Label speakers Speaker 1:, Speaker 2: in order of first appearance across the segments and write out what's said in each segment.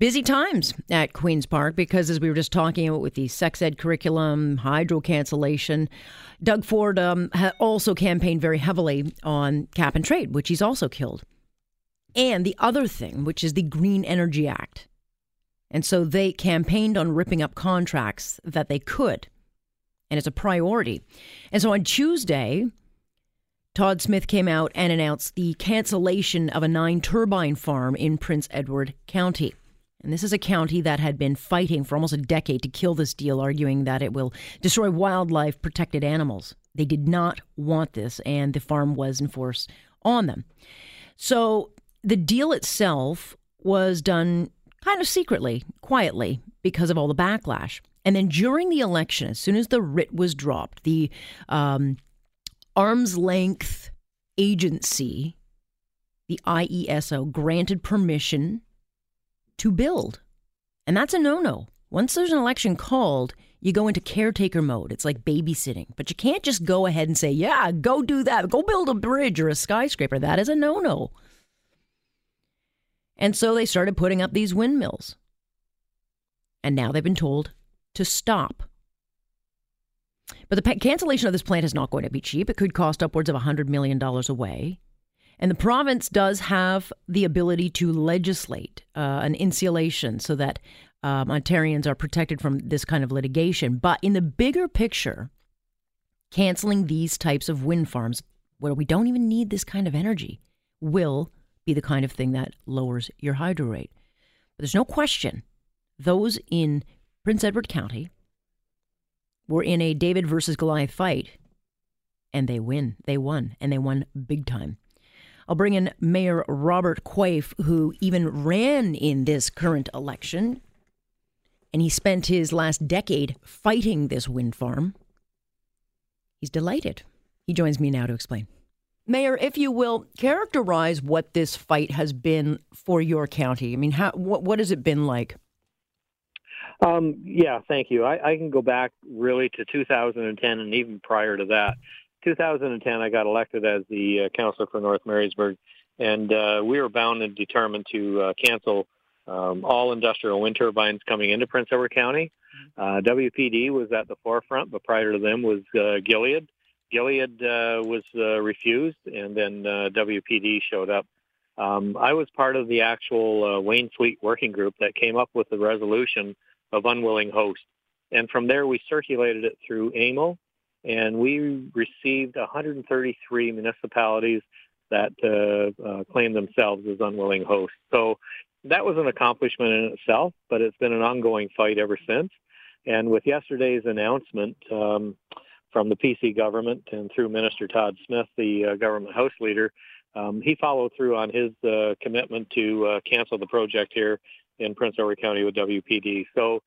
Speaker 1: Busy times at Queen's Park because, as we were just talking about with the sex ed curriculum, hydro cancellation, Doug Ford um, also campaigned very heavily on cap and trade, which he's also killed. And the other thing, which is the Green Energy Act. And so they campaigned on ripping up contracts that they could. And it's a priority. And so on Tuesday, Todd Smith came out and announced the cancellation of a nine turbine farm in Prince Edward County. And this is a county that had been fighting for almost a decade to kill this deal, arguing that it will destroy wildlife protected animals. They did not want this, and the farm was enforced on them. So the deal itself was done kind of secretly, quietly, because of all the backlash. And then during the election, as soon as the writ was dropped, the um, arm's length agency, the IESO, granted permission to build. And that's a no no. Once there's an election called, you go into caretaker mode. It's like babysitting. But you can't just go ahead and say, yeah, go do that. Go build a bridge or a skyscraper. That is a no no. And so they started putting up these windmills. And now they've been told to stop. But the cancellation of this plant is not going to be cheap. It could cost upwards of $100 million away. And the province does have the ability to legislate uh, an insulation so that um, Ontarians are protected from this kind of litigation. But in the bigger picture, canceling these types of wind farms, where we don't even need this kind of energy, will be the kind of thing that lowers your hydro rate. But there's no question those in Prince Edward County were in a David versus Goliath fight, and they win. They won, and they won big time. I'll bring in Mayor Robert Quaiff, who even ran in this current election, and he spent his last decade fighting this wind farm. He's delighted. He joins me now to explain. Mayor, if you will, characterize what this fight has been for your county. I mean, how, what, what has it been like?
Speaker 2: Um, yeah, thank you. I, I, can go back really to 2010 and even prior to that. 2010, I got elected as the uh, councilor for North Marysburgh, and uh, we were bound and determined to uh, cancel um, all industrial wind turbines coming into Prince Edward County. Uh, WPD was at the forefront, but prior to them was uh, Gilead. Gilead uh, was refused, and then WPD showed up. Um, I was part of the actual Wayne Sweet working group that came up with the resolution of unwilling host. And from there, we circulated it through AMO, and we received 133 municipalities that uh, uh, claim themselves as unwilling hosts. So that was an accomplishment in itself, but it's been an ongoing fight ever since. And with yesterday's announcement um, from the PC government and through Minister Todd Smith, the uh, government House leader, um, he followed through on his uh, commitment to uh, cancel the project here in Prince Edward County with WPD. So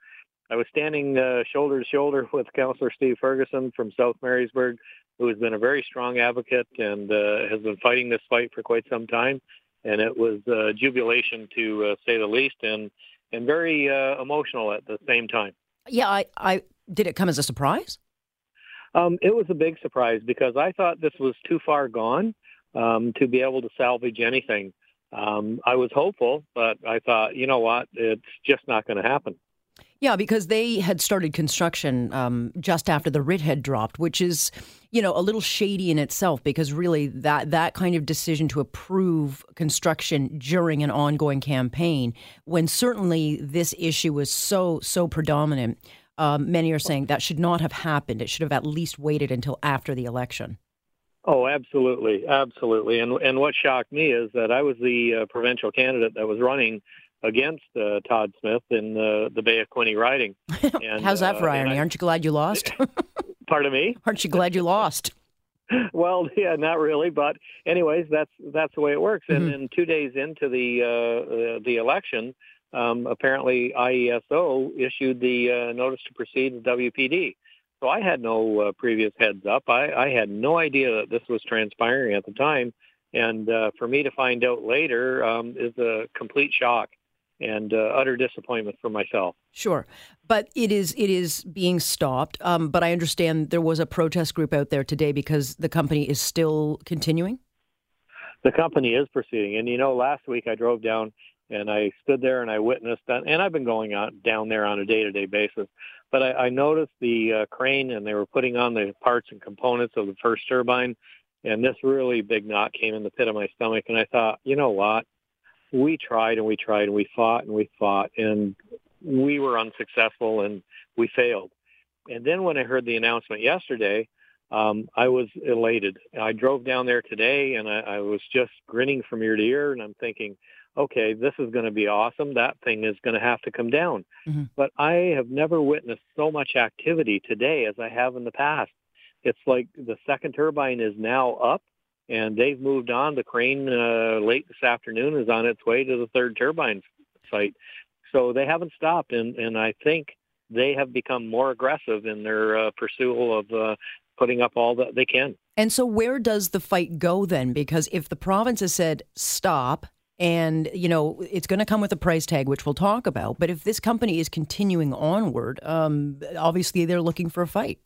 Speaker 2: I was standing uh, shoulder to shoulder with Councillor Steve Ferguson from South Marysburgh, who has been a very strong advocate and uh, has been fighting this fight for quite some time. And it was uh, jubilation to uh, say the least, and and very uh, emotional at the same time.
Speaker 1: Yeah, I, I did it come as a surprise.
Speaker 2: Um, it was a big surprise because I thought this was too far gone um, to be able to salvage anything. Um, I was hopeful, but I thought, you know what, it's just not going to happen.
Speaker 1: Yeah, because they had started construction um, just after the writ had dropped, which is, you know, a little shady in itself. Because really, that that kind of decision to approve construction during an ongoing campaign, when certainly this issue was so so predominant, um, many are saying that should not have happened. It should have at least waited until after the election.
Speaker 2: Oh, absolutely, absolutely. And and what shocked me is that I was the uh, provincial candidate that was running against uh, Todd Smith in uh, the Bay of Quinte riding.
Speaker 1: And, How's that for uh, irony? I, Aren't you glad you lost?
Speaker 2: pardon me?
Speaker 1: Aren't you glad you lost?
Speaker 2: well, yeah, not really, but anyways, that's that's the way it works. Mm-hmm. And then two days into the uh, the election, um, apparently IESO issued the uh, notice to proceed with WPD. So I had no uh, previous heads up. I, I had no idea that this was transpiring at the time, and uh, for me to find out later um, is a complete shock and uh, utter disappointment for myself.
Speaker 1: Sure, but it is it is being stopped. Um, but I understand there was a protest group out there today because the company is still continuing.
Speaker 2: The company is proceeding, and you know, last week I drove down and I stood there and I witnessed that. And I've been going on down there on a day-to-day basis, but I, I noticed the uh, crane and they were putting on the parts and components of the first turbine, and this really big knot came in the pit of my stomach. And I thought, you know what? We tried and we tried and we fought and we fought, and we were unsuccessful and we failed. And then when I heard the announcement yesterday, um, I was elated. I drove down there today and I, I was just grinning from ear to ear and I'm thinking, okay, this is going to be awesome. That thing is going to have to come down. Mm-hmm. But I have never witnessed so much activity today as I have in the past. It's like the second turbine is now up and they've moved on. The crane uh, late this afternoon is on its way to the third turbine site. So they haven't stopped. And, and I think they have become more aggressive in their uh, pursuit of uh, putting up all that they can.
Speaker 1: And so, where does the fight go then? Because if the province has said stop, and you know it's going to come with a price tag, which we'll talk about. But if this company is continuing onward, um, obviously they're looking for a fight.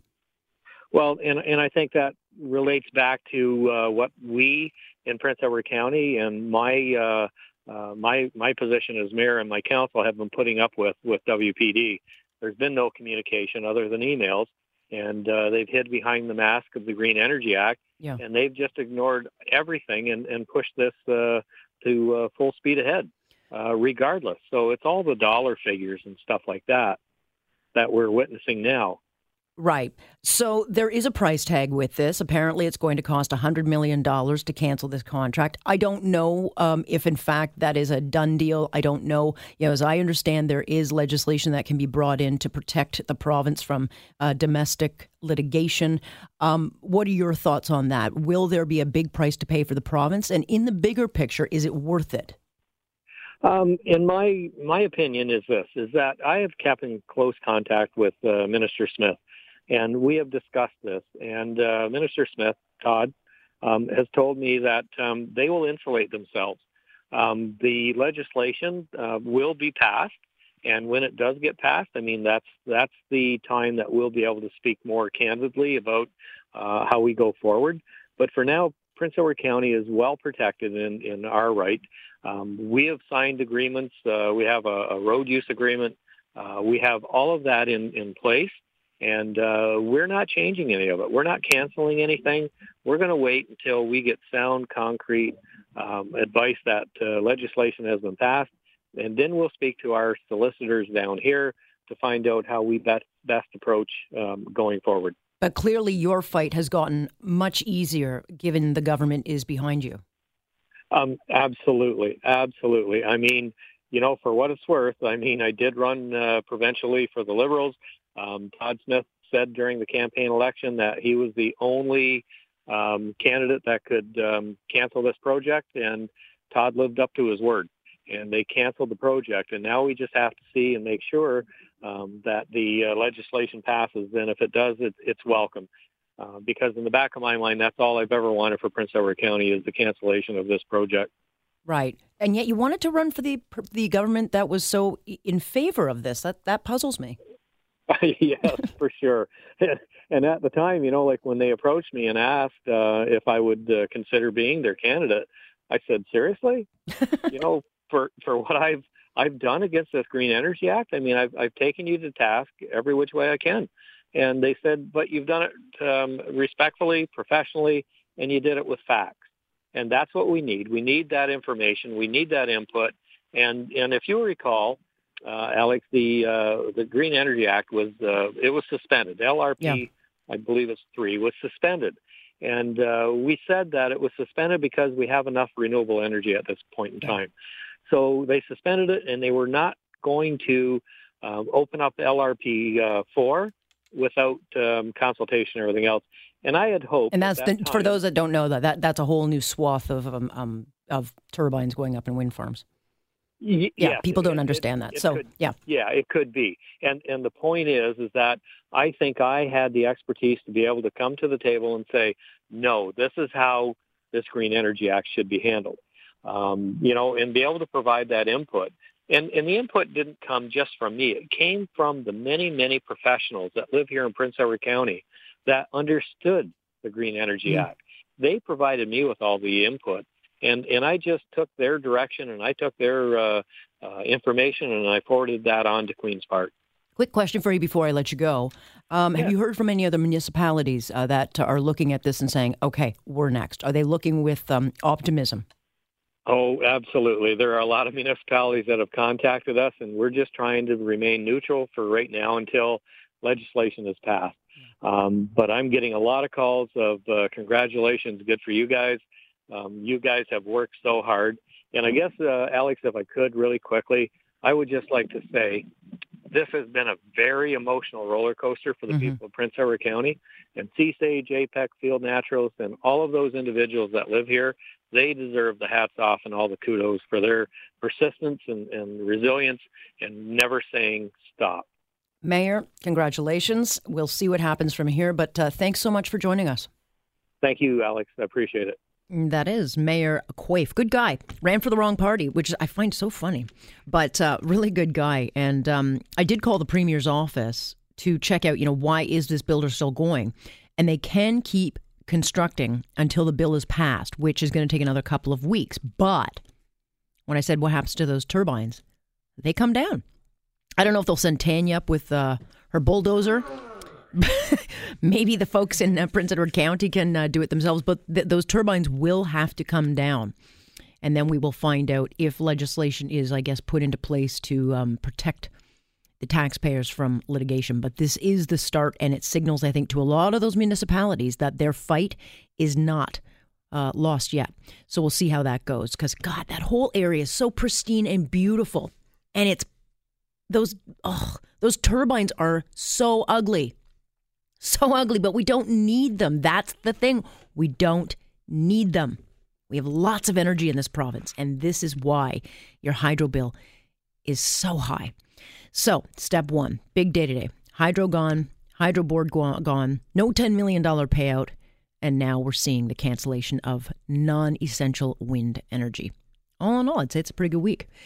Speaker 2: Well, and and I think that relates back to uh, what we in Prince Edward County and my uh, uh, my my position as mayor and my council have been putting up with with WPD. There's been no communication other than emails, and uh, they've hid behind the mask of the Green Energy Act, yeah. and they've just ignored everything and, and pushed this uh, to uh, full speed ahead, uh, regardless. So it's all the dollar figures and stuff like that that we're witnessing now.
Speaker 1: Right. So there is a price tag with this. Apparently, it's going to cost $100 million to cancel this contract. I don't know um, if, in fact, that is a done deal. I don't know. You know, as I understand, there is legislation that can be brought in to protect the province from uh, domestic litigation. Um, what are your thoughts on that? Will there be a big price to pay for the province? And in the bigger picture, is it worth it?
Speaker 2: Um, in my my opinion, is this: is that I have kept in close contact with uh, Minister Smith and we have discussed this. And uh, Minister Smith, Todd, um, has told me that um, they will insulate themselves. Um, the legislation uh, will be passed, and when it does get passed, I mean that's that's the time that we'll be able to speak more candidly about uh, how we go forward. But for now, Prince Edward County is well protected in in our right. Um, we have signed agreements. Uh, we have a, a, road use agreement. Uh, we have all of that in in place. And uh, we're not changing any of it. We're not canceling anything. We're going to wait until we get sound, concrete um, advice that uh, legislation has been passed, and then we'll speak to our solicitors down here to find out how we best best approach um, going forward.
Speaker 1: But clearly, your fight has gotten much easier given the government is behind you.
Speaker 2: Um, absolutely, absolutely. I mean, you know, for what it's worth, I mean, I did run uh, provincially for the Liberals. Um, Todd Smith said during the campaign election that he was the only um, candidate that could um, cancel this project, and Todd lived up to his word. And they canceled the project, and now we just have to see and make sure um, that the uh, legislation passes. And if it does, it, it's welcome. Uh, because in the back of my mind, that's all I've ever wanted for Prince Edward County is the cancellation of this project.
Speaker 1: Right, and yet you wanted to run for the the government that was so in favor of this. That that puzzles me.
Speaker 2: yes, for sure. And at the time, you know, like when they approached me and asked uh, if I would uh, consider being their candidate, I said, seriously, you know, for for what I've I've done against this Green Energy Act. I mean, I've I've taken you to task every which way I can. And they said, but you've done it um, respectfully, professionally, and you did it with facts. And that's what we need. We need that information. We need that input. And and if you recall, uh, Alex, the uh, the Green Energy Act was uh, it was suspended. LRP, yeah. I believe it's three, was suspended, and uh, we said that it was suspended because we have enough renewable energy at this point in yeah. time. So they suspended it, and they were not going to um, open up LRP uh, four without um, consultation or everything else. And I had hoped.
Speaker 1: And that's
Speaker 2: that
Speaker 1: the,
Speaker 2: time,
Speaker 1: for those that don't know that, that that's a whole new swath of um, um, of turbines going up in wind farms.
Speaker 2: Y-
Speaker 1: yeah,
Speaker 2: yes,
Speaker 1: people don't it, understand
Speaker 2: it,
Speaker 1: that. so
Speaker 2: could,
Speaker 1: yeah,
Speaker 2: yeah, it could be. And and the point is, is that I think I had the expertise to be able to come to the table and say, no, this is how this Green Energy Act should be handled. Um, you know, and be able to provide that input. And and the input didn't come just from me. It came from the many many professionals that live here in Prince Edward County that understood the Green Energy mm-hmm. Act. They provided me with all the input and and I just took their direction and I took their uh, uh, information and I forwarded that on to Queens Park.
Speaker 1: Quick question for you before I let you go. Um, yeah. Have you heard from any other municipalities uh, that are looking at this and saying, "Okay, we're next"? Are they looking with um, optimism?
Speaker 2: Oh, absolutely. There are a lot of municipalities that have contacted us, and we're just trying to remain neutral for right now until legislation is passed. Um, but I'm getting a lot of calls of uh, congratulations, good for you guys. Um, you guys have worked so hard. And I guess, uh, Alex, if I could really quickly, I would just like to say this has been a very emotional roller coaster for the mm-hmm. people of Prince Edward County and Sea-Sage, APPEC, Field Naturals, and all of those individuals that live here. They deserve the hats off and all the kudos for their persistence and, and resilience and never saying stop.
Speaker 1: Mayor, congratulations. We'll see what happens from here, but uh, thanks so much for joining us.
Speaker 2: Thank you, Alex. I appreciate it.
Speaker 1: That is Mayor Quaiff. Good guy. Ran for the wrong party, which I find so funny, but uh, really good guy. And um, I did call the premier's office to check out, you know, why is this builder still going? And they can keep constructing until the bill is passed, which is going to take another couple of weeks. But when I said what happens to those turbines, they come down. I don't know if they'll send Tanya up with uh, her bulldozer maybe the folks in uh, Prince Edward County can uh, do it themselves, but th- those turbines will have to come down. And then we will find out if legislation is, I guess, put into place to um, protect the taxpayers from litigation. But this is the start, and it signals, I think, to a lot of those municipalities that their fight is not uh, lost yet. So we'll see how that goes. Because, God, that whole area is so pristine and beautiful. And it's those, oh, those turbines are so ugly so ugly, but we don't need them. That's the thing. We don't need them. We have lots of energy in this province, and this is why your hydro bill is so high. So, step one big day today hydro gone, hydro board gone, no $10 million payout, and now we're seeing the cancellation of non essential wind energy. All in all, I'd say it's a pretty good week.